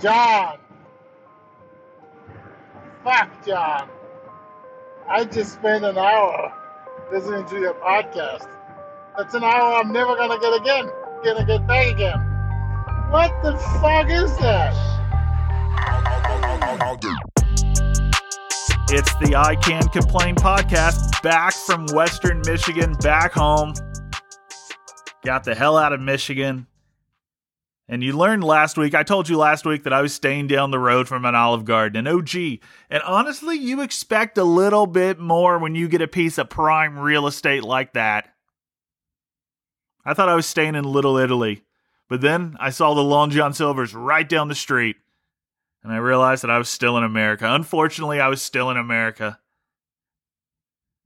John. Fuck, John. I just spent an hour listening to your podcast. That's an hour I'm never gonna get again. Gonna get back again. What the fuck is that? It's the I Can't Complain podcast back from Western Michigan, back home. Got the hell out of Michigan. And you learned last week, I told you last week that I was staying down the road from an Olive Garden, an OG. And honestly, you expect a little bit more when you get a piece of prime real estate like that. I thought I was staying in Little Italy, but then I saw the Long John Silver's right down the street, and I realized that I was still in America. Unfortunately, I was still in America.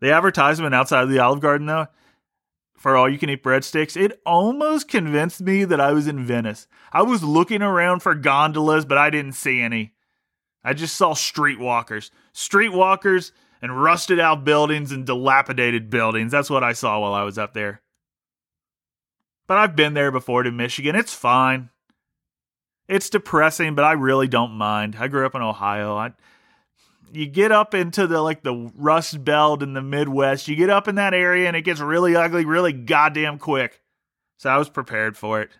The advertisement outside of the Olive Garden, though, for all you can eat breadsticks, it almost convinced me that I was in Venice. I was looking around for gondolas, but I didn't see any. I just saw streetwalkers. Streetwalkers and rusted out buildings and dilapidated buildings. That's what I saw while I was up there. But I've been there before to Michigan. It's fine. It's depressing, but I really don't mind. I grew up in Ohio. I you get up into the like the Rust Belt in the Midwest, you get up in that area and it gets really ugly really goddamn quick. So I was prepared for it.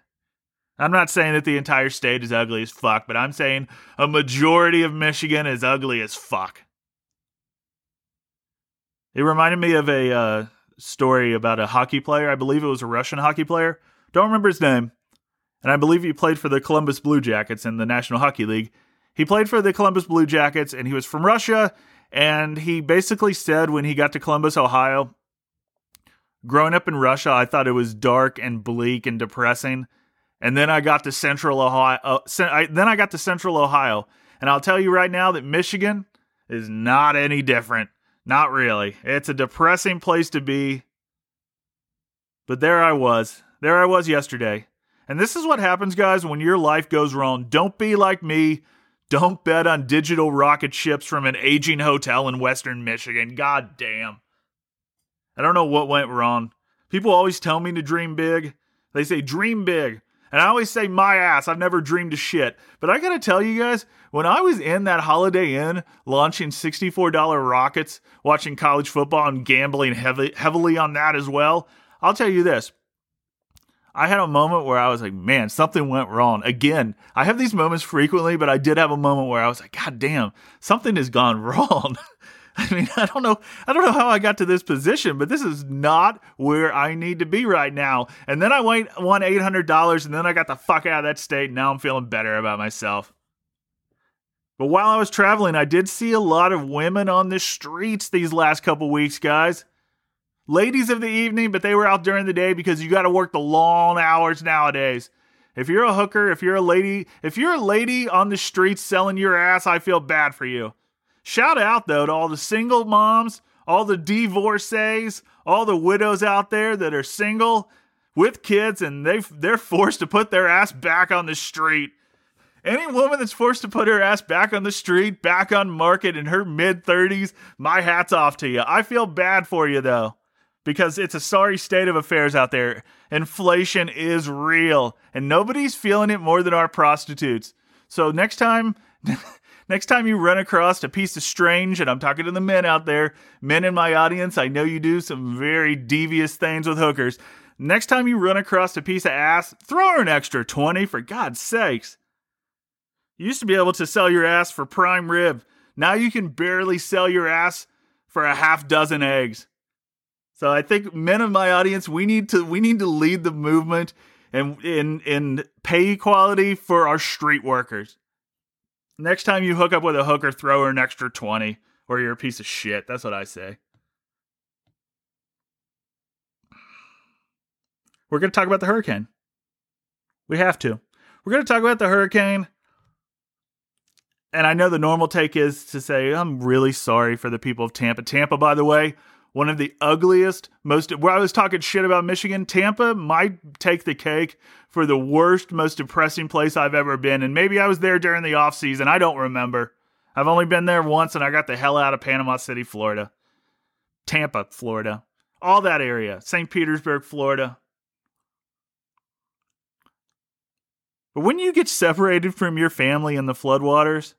I'm not saying that the entire state is ugly as fuck, but I'm saying a majority of Michigan is ugly as fuck. It reminded me of a uh, story about a hockey player. I believe it was a Russian hockey player. Don't remember his name. And I believe he played for the Columbus Blue Jackets in the National Hockey League. He played for the Columbus Blue Jackets and he was from Russia. And he basically said when he got to Columbus, Ohio, growing up in Russia, I thought it was dark and bleak and depressing. And then I got to Central Ohio. Uh, I, then I got to Central Ohio, and I'll tell you right now that Michigan is not any different. Not really. It's a depressing place to be. But there I was. There I was yesterday. And this is what happens, guys, when your life goes wrong. Don't be like me. Don't bet on digital rocket ships from an aging hotel in Western Michigan. God damn. I don't know what went wrong. People always tell me to dream big. They say, dream big. And I always say, my ass, I've never dreamed a shit. But I gotta tell you guys, when I was in that Holiday Inn launching $64 rockets, watching college football and gambling heavy, heavily on that as well, I'll tell you this. I had a moment where I was like, man, something went wrong. Again, I have these moments frequently, but I did have a moment where I was like, God damn, something has gone wrong. I mean, I don't know, I don't know how I got to this position, but this is not where I need to be right now. And then I went won eight hundred dollars, and then I got the fuck out of that state. Now I'm feeling better about myself. But while I was traveling, I did see a lot of women on the streets these last couple weeks, guys. Ladies of the evening, but they were out during the day because you got to work the long hours nowadays. If you're a hooker, if you're a lady, if you're a lady on the streets selling your ass, I feel bad for you. Shout out though to all the single moms, all the divorcees, all the widows out there that are single with kids and they they're forced to put their ass back on the street. Any woman that's forced to put her ass back on the street, back on market in her mid 30s, my hat's off to you. I feel bad for you though because it's a sorry state of affairs out there. Inflation is real and nobody's feeling it more than our prostitutes. So next time Next time you run across a piece of strange, and I'm talking to the men out there, men in my audience, I know you do some very devious things with hookers. Next time you run across a piece of ass, throw her an extra 20 for God's sakes. You used to be able to sell your ass for prime rib. Now you can barely sell your ass for a half dozen eggs. So I think men of my audience, we need to we need to lead the movement and in in pay equality for our street workers. Next time you hook up with a hooker, throw her an extra 20 or you're a piece of shit. That's what I say. We're going to talk about the hurricane. We have to. We're going to talk about the hurricane. And I know the normal take is to say, I'm really sorry for the people of Tampa. Tampa, by the way, one of the ugliest, most where I was talking shit about Michigan, Tampa might take the cake for the worst, most depressing place I've ever been. And maybe I was there during the off season. I don't remember. I've only been there once and I got the hell out of Panama City, Florida. Tampa, Florida. All that area. St. Petersburg, Florida. But when you get separated from your family in the floodwaters,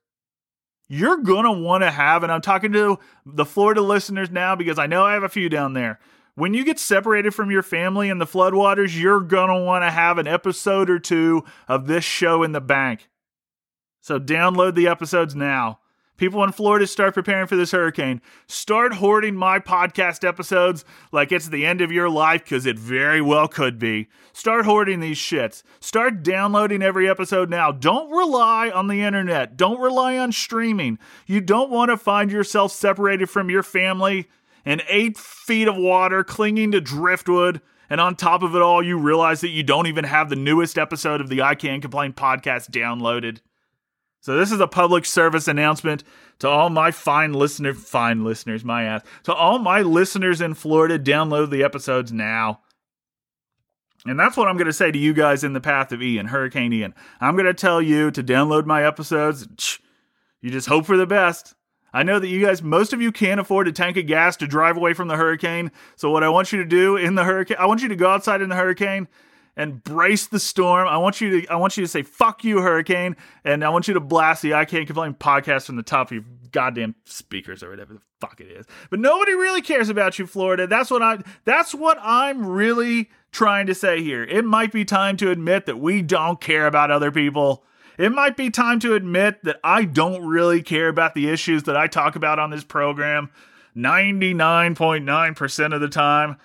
you're going to want to have, and I'm talking to the Florida listeners now because I know I have a few down there. When you get separated from your family in the floodwaters, you're going to want to have an episode or two of this show in the bank. So download the episodes now. People in Florida start preparing for this hurricane. Start hoarding my podcast episodes like it's the end of your life because it very well could be. Start hoarding these shits. Start downloading every episode now. Don't rely on the internet. Don't rely on streaming. You don't want to find yourself separated from your family in eight feet of water clinging to driftwood. And on top of it all, you realize that you don't even have the newest episode of the I Can't Complain podcast downloaded. So this is a public service announcement to all my fine listener fine listeners, my ass. To all my listeners in Florida, download the episodes now. And that's what I'm going to say to you guys in the path of Ian, Hurricane Ian. I'm going to tell you to download my episodes. You just hope for the best. I know that you guys, most of you can't afford a tank of gas to drive away from the hurricane. So what I want you to do in the hurricane, I want you to go outside in the hurricane and brace the storm. I want you to I want you to say fuck you hurricane and I want you to blast the I can't complain podcast from the top of your goddamn speakers or whatever the fuck it is. But nobody really cares about you Florida. That's what I that's what I'm really trying to say here. It might be time to admit that we don't care about other people. It might be time to admit that I don't really care about the issues that I talk about on this program 99.9% of the time.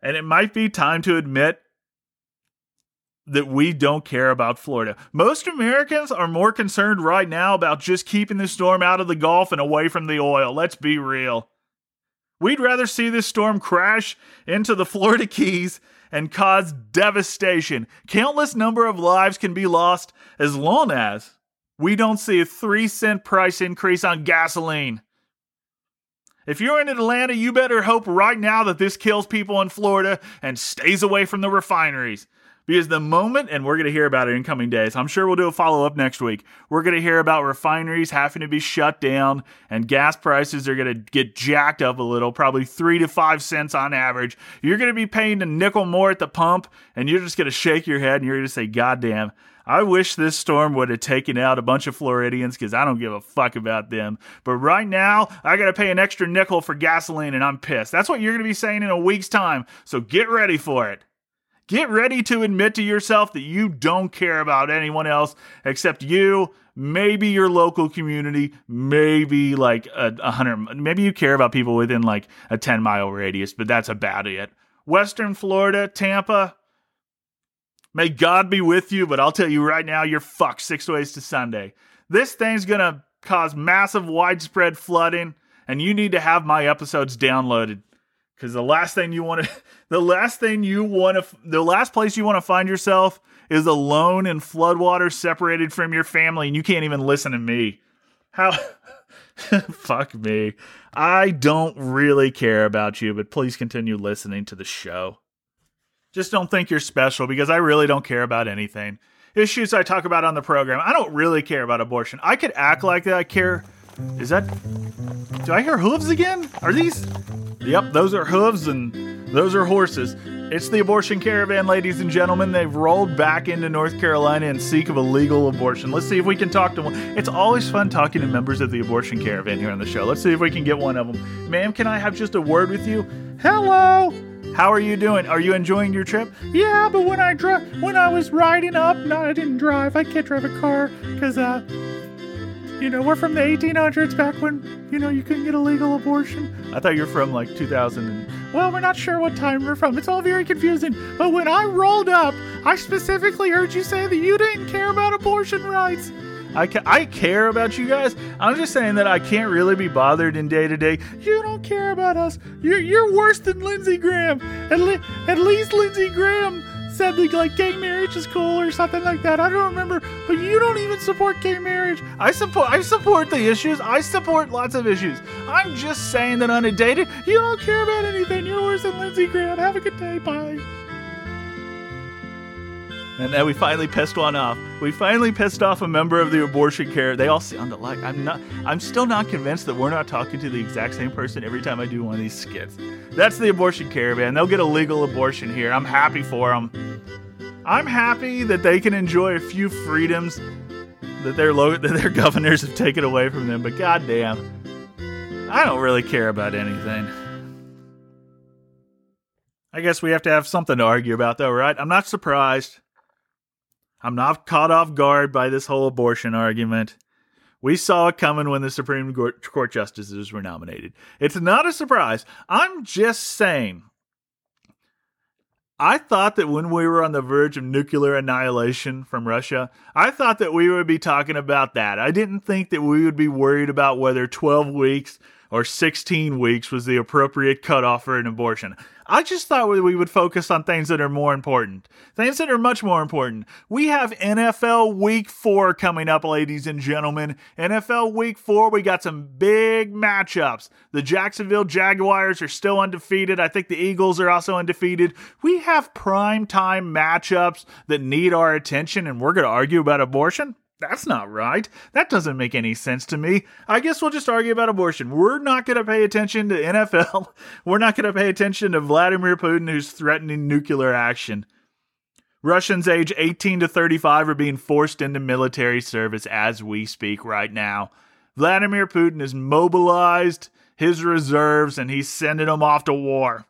And it might be time to admit that we don't care about Florida. Most Americans are more concerned right now about just keeping the storm out of the Gulf and away from the oil. Let's be real. We'd rather see this storm crash into the Florida Keys and cause devastation. Countless number of lives can be lost as long as we don't see a 3 cent price increase on gasoline. If you're in Atlanta, you better hope right now that this kills people in Florida and stays away from the refineries. Because the moment, and we're going to hear about it in coming days, I'm sure we'll do a follow up next week. We're going to hear about refineries having to be shut down and gas prices are going to get jacked up a little, probably three to five cents on average. You're going to be paying a nickel more at the pump, and you're just going to shake your head and you're going to say, God damn, I wish this storm would have taken out a bunch of Floridians because I don't give a fuck about them. But right now, I got to pay an extra nickel for gasoline and I'm pissed. That's what you're going to be saying in a week's time. So get ready for it. Get ready to admit to yourself that you don't care about anyone else except you, maybe your local community, maybe like a, a hundred, maybe you care about people within like a 10 mile radius, but that's about it. Western Florida, Tampa, may God be with you, but I'll tell you right now, you're fucked six ways to Sunday. This thing's gonna cause massive widespread flooding, and you need to have my episodes downloaded because the last thing you want to the last thing you want to the last place you want to find yourself is alone in floodwater separated from your family and you can't even listen to me. How fuck me. I don't really care about you but please continue listening to the show. Just don't think you're special because i really don't care about anything. Issues i talk about on the program i don't really care about abortion. I could act like that i care is that do i hear hooves again are these Yep, those are hooves and those are horses. It's the abortion caravan, ladies and gentlemen. They've rolled back into North Carolina in seek of a legal abortion. Let's see if we can talk to one. It's always fun talking to members of the abortion caravan here on the show. Let's see if we can get one of them. Ma'am, can I have just a word with you? Hello. How are you doing? Are you enjoying your trip? Yeah, but when I dri- when I was riding up, no, I didn't drive. I can't drive a car because uh you know, we're from the 1800s, back when, you know, you couldn't get a legal abortion. I thought you're from like 2000. And... Well, we're not sure what time we're from. It's all very confusing. But when I rolled up, I specifically heard you say that you didn't care about abortion rights. I, ca- I care about you guys. I'm just saying that I can't really be bothered in day to day. You don't care about us. You're, you're worse than Lindsey Graham. At, le- at least Lindsey Graham that, like gay marriage is cool or something like that. I don't remember, but you don't even support gay marriage. I support I support the issues. I support lots of issues. I'm just saying that on a date, you don't care about anything. You're worse than Lindsey Graham. Have a good day. Bye. And then we finally pissed one off. We finally pissed off a member of the abortion care. They all sound alike. I'm not. I'm still not convinced that we're not talking to the exact same person every time I do one of these skits. That's the abortion caravan. They'll get a legal abortion here. I'm happy for them. I'm happy that they can enjoy a few freedoms that their lo- that their governors have taken away from them, but goddamn, I don't really care about anything. I guess we have to have something to argue about, though, right? I'm not surprised. I'm not caught off guard by this whole abortion argument. We saw it coming when the Supreme Court justices were nominated. It's not a surprise. I'm just saying. I thought that when we were on the verge of nuclear annihilation from Russia, I thought that we would be talking about that. I didn't think that we would be worried about whether 12 weeks or 16 weeks was the appropriate cutoff for an abortion. I just thought we would focus on things that are more important, things that are much more important. We have NFL Week 4 coming up, ladies and gentlemen. NFL Week 4, we got some big matchups. The Jacksonville Jaguars are still undefeated. I think the Eagles are also undefeated. We have prime time matchups that need our attention, and we're going to argue about abortion? That's not right. That doesn't make any sense to me. I guess we'll just argue about abortion. We're not going to pay attention to NFL. We're not going to pay attention to Vladimir Putin, who's threatening nuclear action. Russians age 18 to 35 are being forced into military service as we speak right now. Vladimir Putin has mobilized his reserves and he's sending them off to war.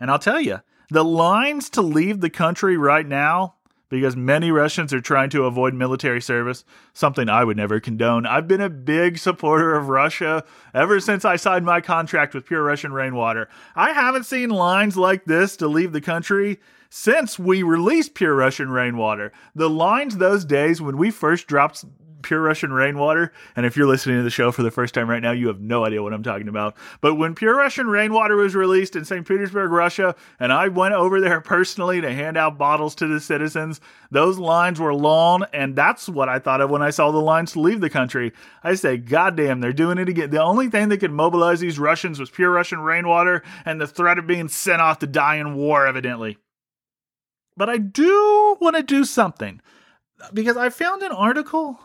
And I'll tell you, the lines to leave the country right now because many Russians are trying to avoid military service, something I would never condone. I've been a big supporter of Russia ever since I signed my contract with Pure Russian Rainwater. I haven't seen lines like this to leave the country since we released Pure Russian Rainwater. The lines those days when we first dropped pure Russian rainwater. And if you're listening to the show for the first time right now, you have no idea what I'm talking about. But when pure Russian rainwater was released in St. Petersburg, Russia, and I went over there personally to hand out bottles to the citizens, those lines were long. And that's what I thought of when I saw the lines to leave the country. I say, God damn, they're doing it again. The only thing that could mobilize these Russians was pure Russian rainwater and the threat of being sent off to die in war, evidently. But I do want to do something because I found an article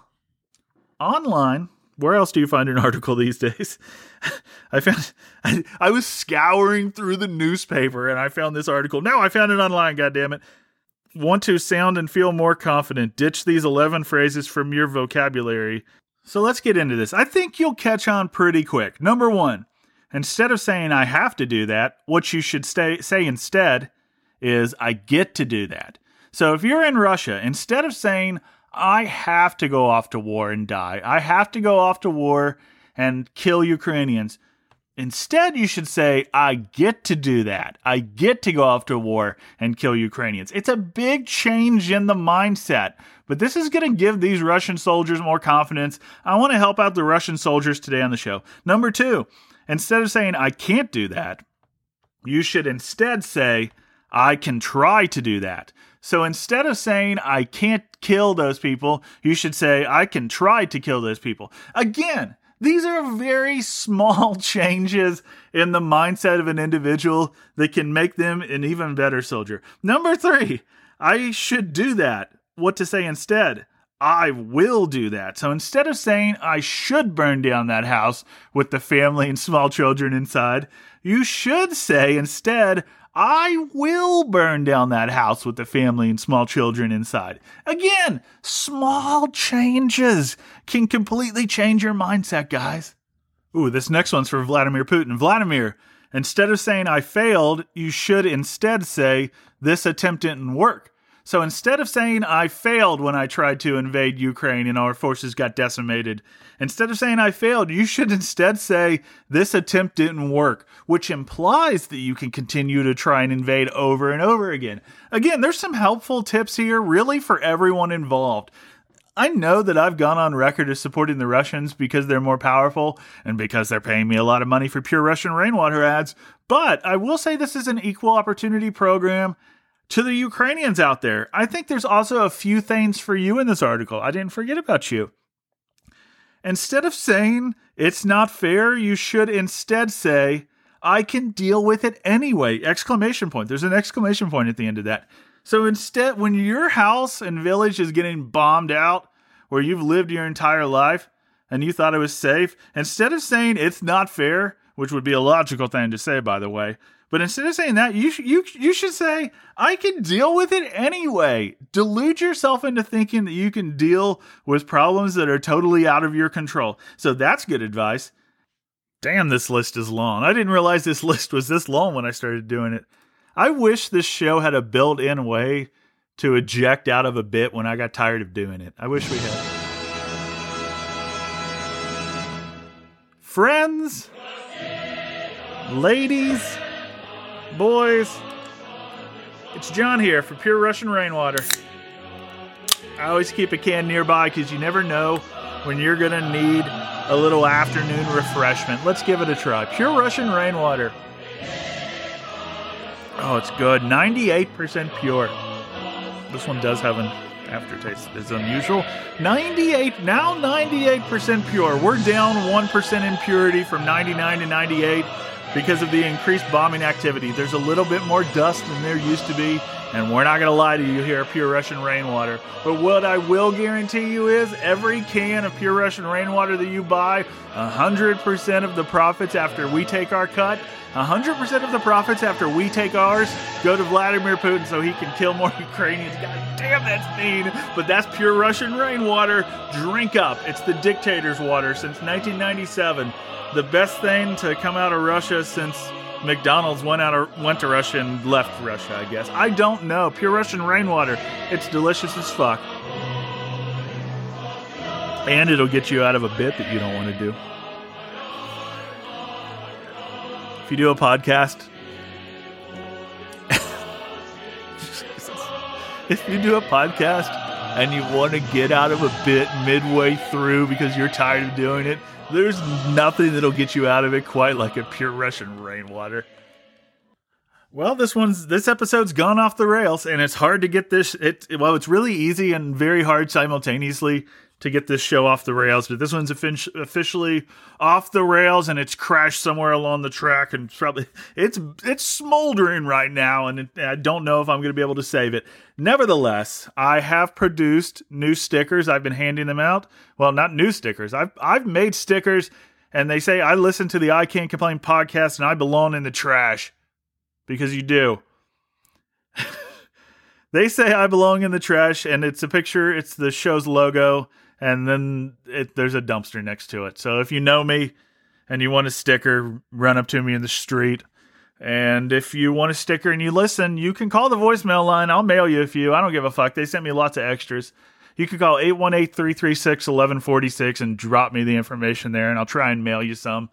online. Where else do you find an article these days? I found I, I was scouring through the newspaper and I found this article. Now I found it online, God damn it. Want to sound and feel more confident. Ditch these 11 phrases from your vocabulary. So let's get into this. I think you'll catch on pretty quick. Number one, instead of saying I have to do that, what you should stay, say instead is I get to do that. So if you're in Russia, instead of saying I have to go off to war and die. I have to go off to war and kill Ukrainians. Instead, you should say, I get to do that. I get to go off to war and kill Ukrainians. It's a big change in the mindset, but this is going to give these Russian soldiers more confidence. I want to help out the Russian soldiers today on the show. Number two, instead of saying, I can't do that, you should instead say, I can try to do that. So instead of saying, I can't kill those people, you should say, I can try to kill those people. Again, these are very small changes in the mindset of an individual that can make them an even better soldier. Number three, I should do that. What to say instead? I will do that. So instead of saying I should burn down that house with the family and small children inside, you should say instead, I will burn down that house with the family and small children inside. Again, small changes can completely change your mindset, guys. Ooh, this next one's for Vladimir Putin. Vladimir, instead of saying I failed, you should instead say this attempt didn't work. So instead of saying I failed when I tried to invade Ukraine and our forces got decimated, instead of saying I failed, you should instead say this attempt didn't work, which implies that you can continue to try and invade over and over again. Again, there's some helpful tips here, really, for everyone involved. I know that I've gone on record as supporting the Russians because they're more powerful and because they're paying me a lot of money for pure Russian rainwater ads, but I will say this is an equal opportunity program to the Ukrainians out there, I think there's also a few things for you in this article. I didn't forget about you. Instead of saying it's not fair, you should instead say, I can deal with it anyway! Exclamation point. There's an exclamation point at the end of that. So instead, when your house and village is getting bombed out, where you've lived your entire life and you thought it was safe, instead of saying it's not fair, which would be a logical thing to say, by the way, But instead of saying that, you sh- you you should say I can deal with it anyway. Delude yourself into thinking that you can deal with problems that are totally out of your control. So that's good advice. Damn, this list is long. I didn't realize this list was this long when I started doing it. I wish this show had a built-in way to eject out of a bit when I got tired of doing it. I wish we had. Friends, ladies, boys, it's John here for Pure Russian Rainwater. I always keep a can nearby because you never know when you're going to need a little afternoon refreshment. Let's give it a try. Pure Russian Rainwater. Oh, it's good. 98% pure. This one does have an aftertaste is unusual. 98, now 98% pure. We're down 1% in purity from 99 to 98 because of the increased bombing activity. There's a little bit more dust than there used to be, and we're not going to lie to you here, Pure Russian Rainwater. But what I will guarantee you is every can of Pure Russian Rainwater that you buy, 100% of the profits after we take our cut, 100% of the profits after we take ours go to Vladimir Putin so he can kill more Ukrainians. God damn, that's mean. But that's pure Russian rainwater. Drink up. It's the dictator's water since 1997. The best thing to come out of Russia since McDonald's went out of, went to Russia and left Russia, I guess. I don't know. Pure Russian rainwater. It's delicious as fuck. And it'll get you out of a bit that you don't want to do. If you do a podcast, if you do a podcast and you want to get out of a bit midway through because you're tired of doing it, there's nothing that'll get you out of it quite like a pure Russian rainwater. Well, this one's this episode's gone off the rails, and it's hard to get this. It well, it's really easy and very hard simultaneously to get this show off the rails. But this one's officially off the rails, and it's crashed somewhere along the track, and probably it's it's smoldering right now, and I don't know if I'm going to be able to save it. Nevertheless, I have produced new stickers. I've been handing them out. Well, not new stickers. I've I've made stickers, and they say I listen to the I Can't Complain podcast, and I belong in the trash because you do. they say I belong in the trash, and it's a picture. It's the show's logo, and then it, there's a dumpster next to it. So if you know me and you want a sticker, run up to me in the street. And if you want a sticker and you listen, you can call the voicemail line. I'll mail you a few. I don't give a fuck. They sent me lots of extras. You can call 818 336 1146 and drop me the information there, and I'll try and mail you some.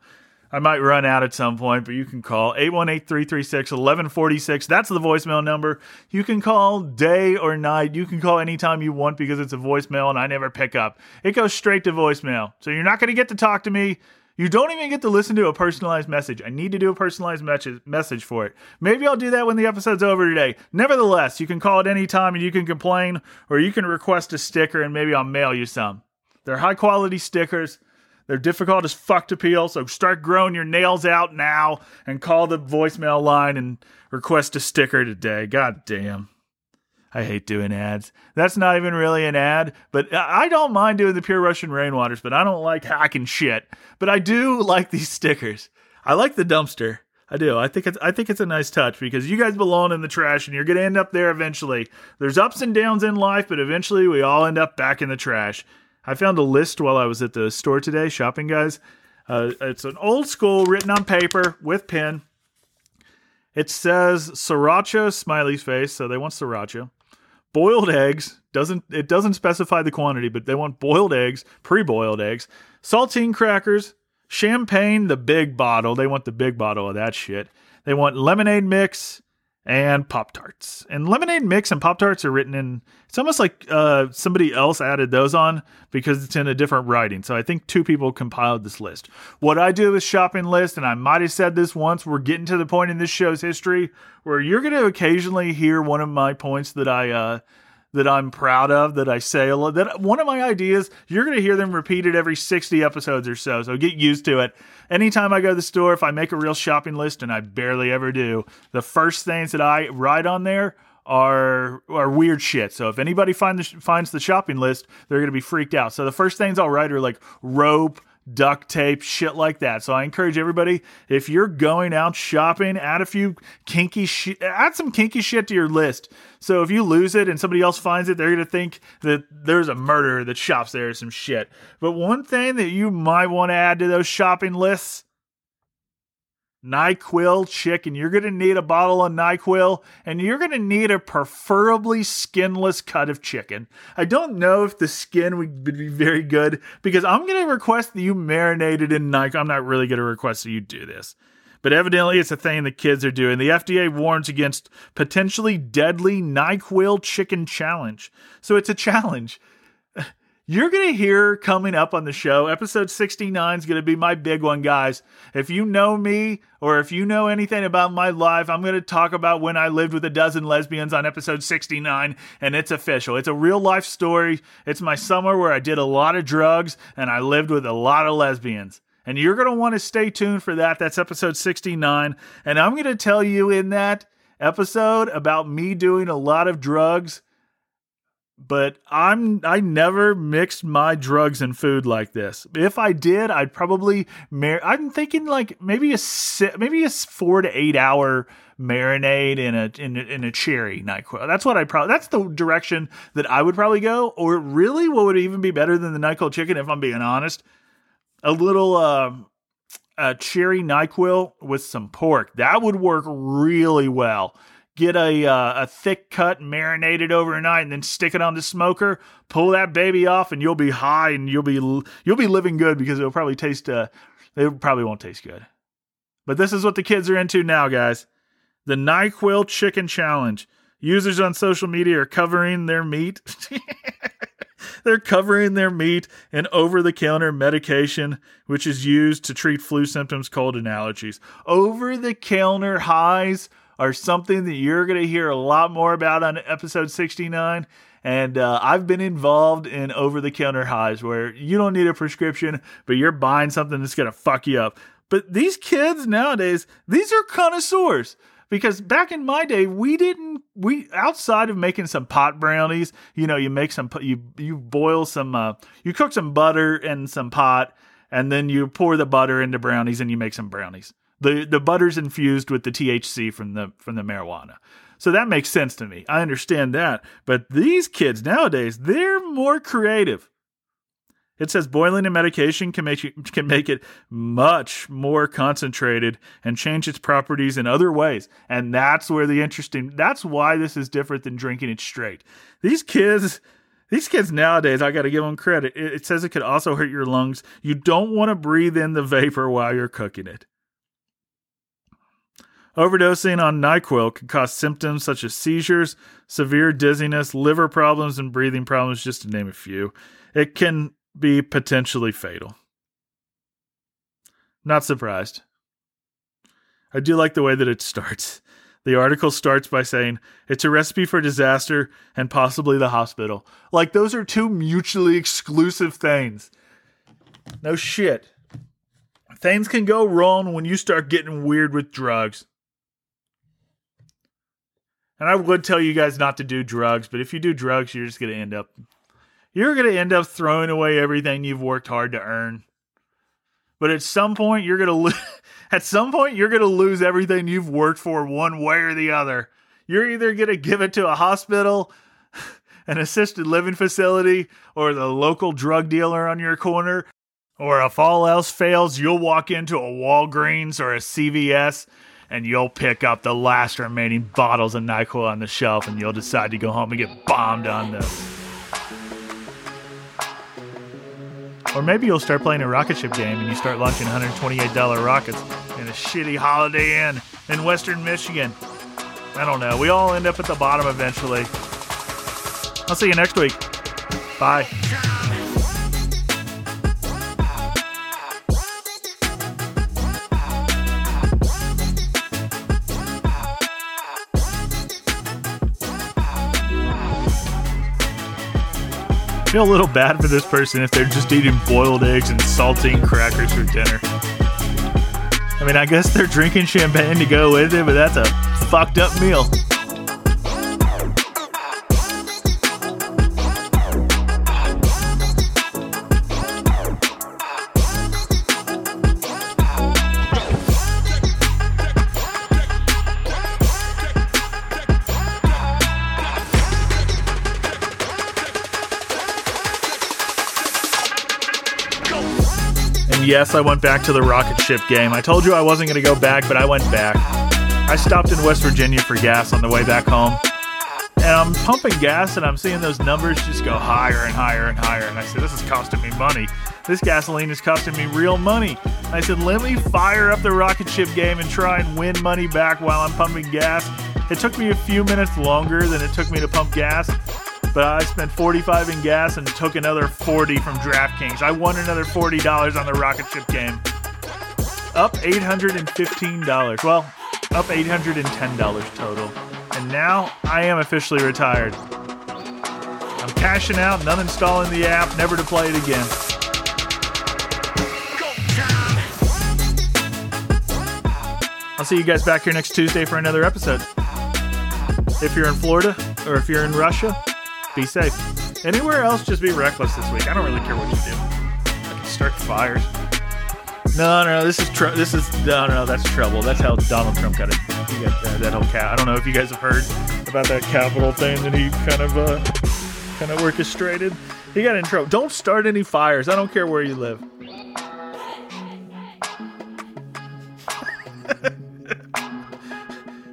I might run out at some point, but you can call 818-336-1146. That's the voicemail number. You can call day or night. You can call anytime you want because it's a voicemail and I never pick up. It goes straight to voicemail. So you're not going to get to talk to me. You don't even get to listen to a personalized message. I need to do a personalized message for it. Maybe I'll do that when the episode's over today. Nevertheless, you can call at any time and you can complain or you can request a sticker and maybe I'll mail you some. They're high quality stickers. They're difficult as fuck to peel, so start growing your nails out now and call the voicemail line and request a sticker today. God damn. I hate doing ads. That's not even really an ad, but I don't mind doing the pure Russian rainwaters, but I don't like hacking shit. But I do like these stickers. I like the dumpster. I do. I think it's I think it's a nice touch because you guys belong in the trash and you're to end up there eventually. There's ups and downs in life, but eventually we all end up back in the trash. I found a list while I was at the store today shopping, guys. Uh, it's an old school written on paper with pen. It says sriracha smiley face, so they want sriracha. Boiled eggs doesn't it doesn't specify the quantity, but they want boiled eggs, pre-boiled eggs, saltine crackers, champagne, the big bottle. They want the big bottle of that shit. They want lemonade mix, and Pop Tarts. And Lemonade Mix and Pop Tarts are written in, it's almost like uh, somebody else added those on because it's in a different writing. So I think two people compiled this list. What I do with shopping list, and I might have said this once, we're getting to the point in this show's history where you're going to occasionally hear one of my points that I, uh, that I'm proud of, that I say a lot. That one of my ideas, you're going to hear them repeated every 60 episodes or so. So get used to it. Anytime I go to the store, if I make a real shopping list, and I barely ever do, the first things that I write on there are are weird shit. So if anybody find the, finds the shopping list, they're going to be freaked out. So the first things I'll write are like rope, duct tape, shit like that. So I encourage everybody if you're going out shopping, add a few kinky shit, add some kinky shit to your list. So if you lose it and somebody else finds it, they're gonna think that there's a murderer that shops there or some shit. But one thing that you might want to add to those shopping lists NyQuil chicken. You're going to need a bottle of NyQuil and you're going to need a preferably skinless cut of chicken. I don't know if the skin would be very good because I'm going to request that you marinate it in NyQuil. I'm not really going to request that you do this. But evidently, it's a thing the kids are doing. The FDA warns against potentially deadly NyQuil chicken challenge. So it's a challenge you're going to hear coming up on the show. Episode 69 is going to be my big one, guys. If you know me or if you know anything about my life, I'm going to talk about when I lived with a dozen lesbians on episode 69, and it's official. It's a real life story. It's my summer where I did a lot of drugs and I lived with a lot of lesbians. And you're going to want to stay tuned for that. That's episode 69. And I'm going to tell you in that episode about me doing a lot of drugs but I'm I never mixed my drugs and food like this. If I did, I'd probably mar- I'm thinking like maybe a maybe a 4 to 8 hour marinade in a in a, in a cherry NyQuil. That's what I probably that's the direction that I would probably go or really what would even be better than the NyQuil chicken if I'm being honest. A little uh, a cherry NyQuil with some pork. That would work really well get a uh, a thick cut marinated overnight and then stick it on the smoker pull that baby off and you'll be high and you'll be you'll be living good because it'll probably taste uh it probably won't taste good. But this is what the kids are into now guys. The nyquil chicken challenge. Users on social media are covering their meat. They're covering their meat in over the counter medication which is used to treat flu symptoms cold and allergies. Over the counter highs are something that you're going to hear a lot more about on episode 69. And uh, I've been involved in over the counter highs where you don't need a prescription, but you're buying something that's going to fuck you up. But these kids nowadays, these are connoisseurs because back in my day we didn't we outside of making some pot brownies you know you make some you you boil some uh, you cook some butter and some pot and then you pour the butter into brownies and you make some brownies the the butter's infused with the THC from the from the marijuana. So that makes sense to me. I understand that. But these kids nowadays, they're more creative. It says boiling a medication can make you, can make it much more concentrated and change its properties in other ways. And that's where the interesting that's why this is different than drinking it straight. These kids these kids nowadays, I got to give them credit. It, it says it could also hurt your lungs. You don't want to breathe in the vapor while you're cooking it. Overdosing on NyQuil can cause symptoms such as seizures, severe dizziness, liver problems, and breathing problems, just to name a few. It can be potentially fatal. Not surprised. I do like the way that it starts. The article starts by saying it's a recipe for disaster and possibly the hospital. Like, those are two mutually exclusive things. No shit. Things can go wrong when you start getting weird with drugs. And I would tell you guys not to do drugs, but if you do drugs, you're just going to end up you're going to end up throwing away everything you've worked hard to earn. But at some point you're going to lo- at some point you're going to lose everything you've worked for one way or the other. You're either going to give it to a hospital, an assisted living facility, or the local drug dealer on your corner, or if all else fails, you'll walk into a Walgreens or a CVS and you'll pick up the last remaining bottles of NyQuil on the shelf and you'll decide to go home and get bombed on them. Or maybe you'll start playing a rocket ship game and you start launching $128 rockets in a shitty Holiday Inn in Western Michigan. I don't know. We all end up at the bottom eventually. I'll see you next week. Bye. Feel a little bad for this person if they're just eating boiled eggs and saltine crackers for dinner. I mean, I guess they're drinking champagne to go with it, but that's a fucked up meal. Yes, I went back to the rocket ship game. I told you I wasn't going to go back, but I went back. I stopped in West Virginia for gas on the way back home. And I'm pumping gas and I'm seeing those numbers just go higher and higher and higher. And I said, this is costing me money. This gasoline is costing me real money. And I said, let me fire up the rocket ship game and try and win money back while I'm pumping gas. It took me a few minutes longer than it took me to pump gas, but I spent 45 in gas and took another 40 from DraftKings. I won another $40 on the rocket ship game. Up $815. Well, up $810 total. And now I am officially retired. I'm cashing out, and uninstalling the app, never to play it again. I'll see you guys back here next Tuesday for another episode. If you're in Florida or if you're in Russia, be safe. Anywhere else, just be reckless this week. I don't really care what you do. I can start fires. No, no, no. this is tr- this is no, no, that's trouble. That's how Donald Trump got it. He got that, that whole cat. I don't know if you guys have heard about that Capitol thing that he kind of uh, kind of orchestrated. He got in trouble. Don't start any fires. I don't care where you live.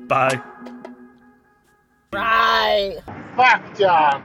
Bye. Bye. Fuck, John.